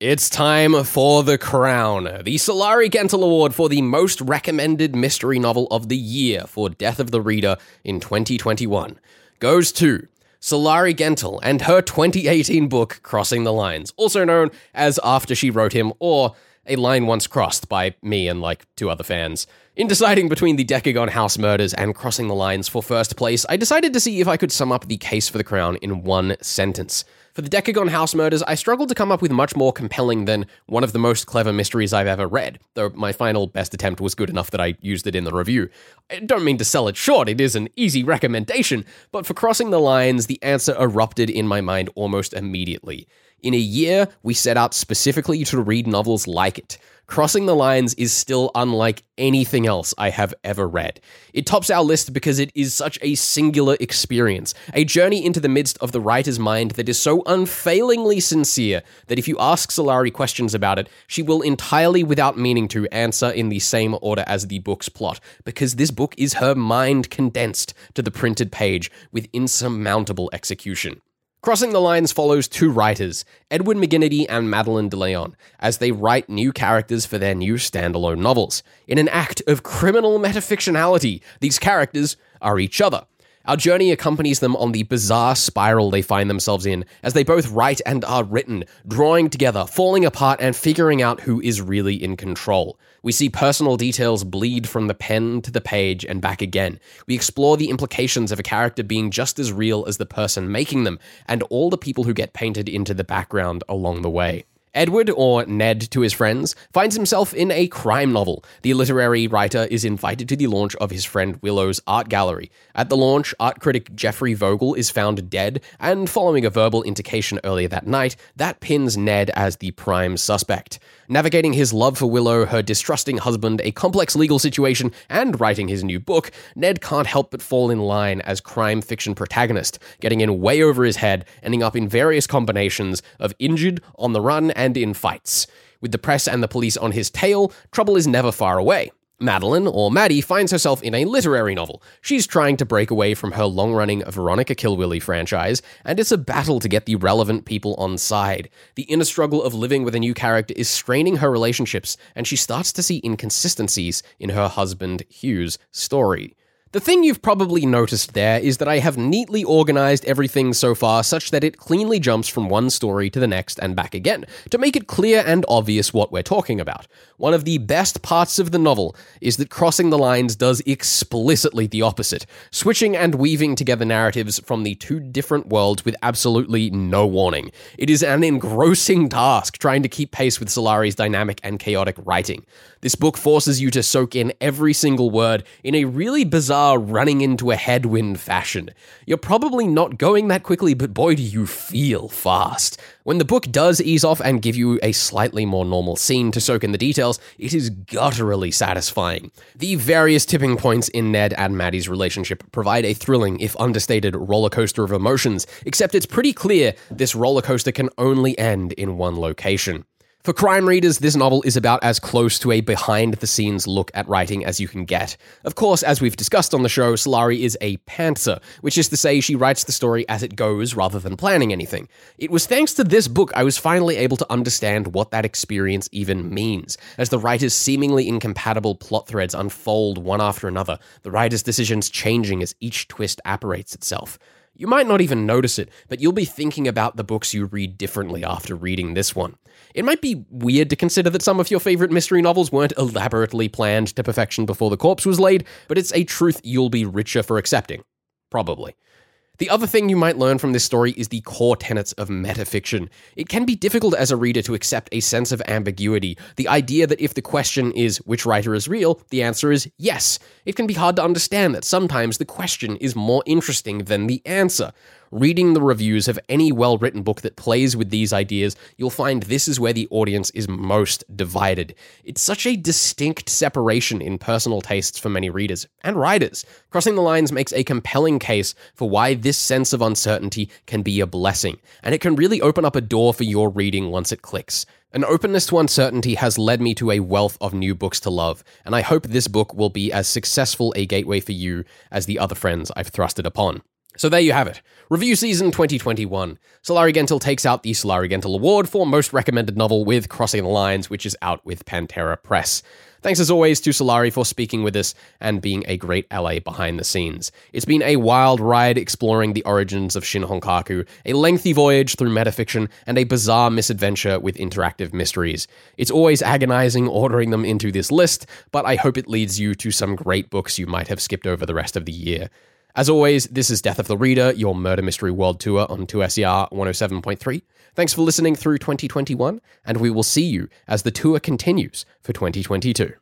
It's time for The Crown, the Sulari Gentill Award for the most recommended mystery novel of the year for Death of the Reader in 2021. Goes to Sulari Gentill and her 2018 book Crossing the Lines, also known as After She Wrote Him or A Line Once Crossed by me and like two other fans. In deciding between the Decagon House murders and Crossing the Lines for first place, I decided to see if I could sum up the case for the crown in one sentence. For the Decagon House murders, I struggled to come up with much more compelling than one of the most clever mysteries I've ever read, though my final best attempt was good enough that I used it in the review. I don't mean to sell it short, it is an easy recommendation, but for Crossing the Lines, the answer erupted in my mind almost immediately. In a year, we set out specifically to read novels like it. Crossing the Lines is still unlike anything else I have ever read. It tops our list because it is such a singular experience, a journey into the midst of the writer's mind that is so unfailingly sincere that if you ask Sulari questions about it, she will entirely without meaning to answer in the same order as the book's plot, because this book is her mind condensed to the printed page with insurmountable execution. Crossing the Lines follows two writers, Edward McGinnity and Madeline de Leon, as they write new characters for their new standalone novels. In an act of criminal metafictionality, these characters are each other. Our journey accompanies them on the bizarre spiral they find themselves in as they both write and are written, drawing together, falling apart, and figuring out who is really in control. We see personal details bleed from the pen to the page and back again. We explore the implications of a character being just as real as the person making them, and all the people who get painted into the background along the way. Edward, or Ned to his friends, finds himself in a crime novel. The literary writer is invited to the launch of his friend Willow's art gallery. At the launch, art critic Jeffrey Vogel is found dead, and following a verbal indication earlier that night, that pins Ned as the prime suspect. Navigating his love for Willow, her distrusting husband, a complex legal situation, and writing his new book, Ned can't help but fall in line as crime fiction protagonist, getting in way over his head, ending up in various combinations of injured, on the run, and in fights. With the press and the police on his tail, trouble is never far away. Madeline, or Maddie, finds herself in a literary novel. She's trying to break away from her long running Veronica Kilwilly franchise, and it's a battle to get the relevant people on side. The inner struggle of living with a new character is straining her relationships, and she starts to see inconsistencies in her husband Hugh's story. The thing you've probably noticed there is that I have neatly organized everything so far such that it cleanly jumps from one story to the next and back again, to make it clear and obvious what we're talking about. One of the best parts of the novel is that Crossing the Lines does explicitly the opposite, switching and weaving together narratives from the two different worlds with absolutely no warning. It is an engrossing task trying to keep pace with Sulari's dynamic and chaotic writing. This book forces you to soak in every single word in a really bizarre running into a headwind fashion. You're probably not going that quickly, but boy, do you feel fast. When the book does ease off and give you a slightly more normal scene to soak in the details, it is gutturally satisfying. The various tipping points in Ned and Maddie's relationship provide a thrilling, if understated, roller coaster of emotions, except it's pretty clear this roller coaster can only end in one location. For crime readers, this novel is about as close to a behind the scenes look at writing as you can get. Of course, as we've discussed on the show, Sulari is a pantser, which is to say she writes the story as it goes rather than planning anything. It was thanks to this book I was finally able to understand what that experience even means, as the writer's seemingly incompatible plot threads unfold one after another, the writer's decisions changing as each twist apparates itself. You might not even notice it, but you'll be thinking about the books you read differently after reading this one. It might be weird to consider that some of your favorite mystery novels weren't elaborately planned to perfection before the corpse was laid, but it's a truth you'll be richer for accepting. Probably. The other thing you might learn from this story is the core tenets of metafiction. It can be difficult as a reader to accept a sense of ambiguity, the idea that if the question is which writer is real, the answer is yes. It can be hard to understand that sometimes the question is more interesting than the answer. Reading the reviews of any well written book that plays with these ideas, you'll find this is where the audience is most divided. It's such a distinct separation in personal tastes for many readers and writers. Crossing the Lines makes a compelling case for why this sense of uncertainty can be a blessing, and it can really open up a door for your reading once it clicks. An openness to uncertainty has led me to a wealth of new books to love, and I hope this book will be as successful a gateway for you as the other friends I've thrusted upon. So there you have it. Review season 2021. Sulari Gentill takes out the Sulari Gentill Award for Most Recommended Novel with Crossing the Lines, which is out with Pantera Press. Thanks as always to Sulari for speaking with us and being a great ally behind the scenes. It's been a wild ride exploring the origins of Shin Honkaku, a lengthy voyage through metafiction, and a bizarre misadventure with interactive mysteries. It's always agonizing ordering them into this list, but I hope it leads you to some great books you might have skipped over the rest of the year. As always, this is Death of the Reader, your murder mystery world tour on 2SER 107.3. Thanks for listening through 2021, and we will see you as the tour continues for 2022.